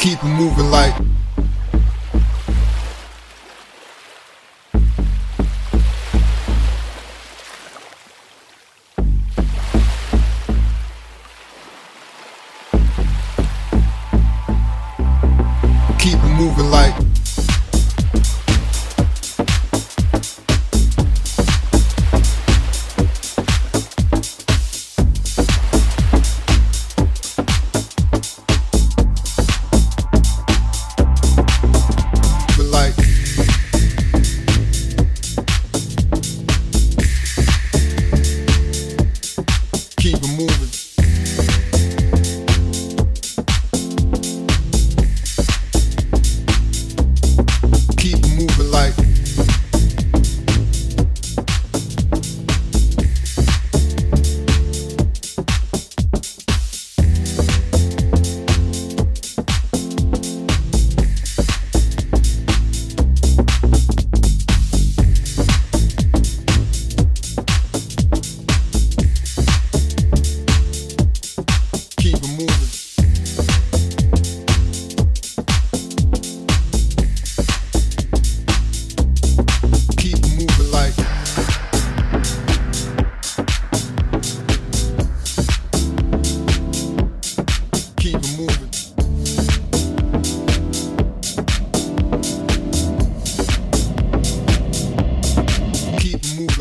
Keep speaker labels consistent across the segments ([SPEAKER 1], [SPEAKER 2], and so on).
[SPEAKER 1] Keep it moving like.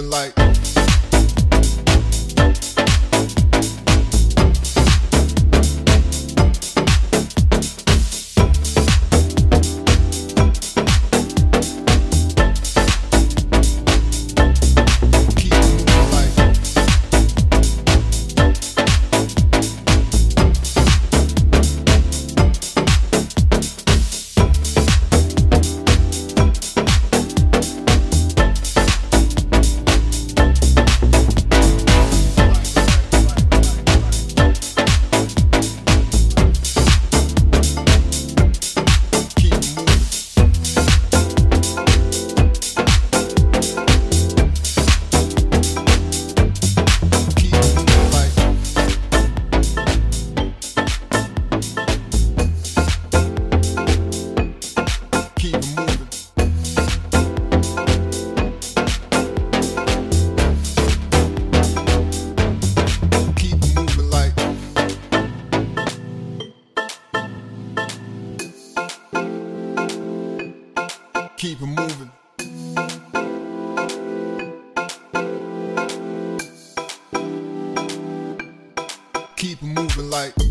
[SPEAKER 1] Like. keep it moving. Keep it moving like.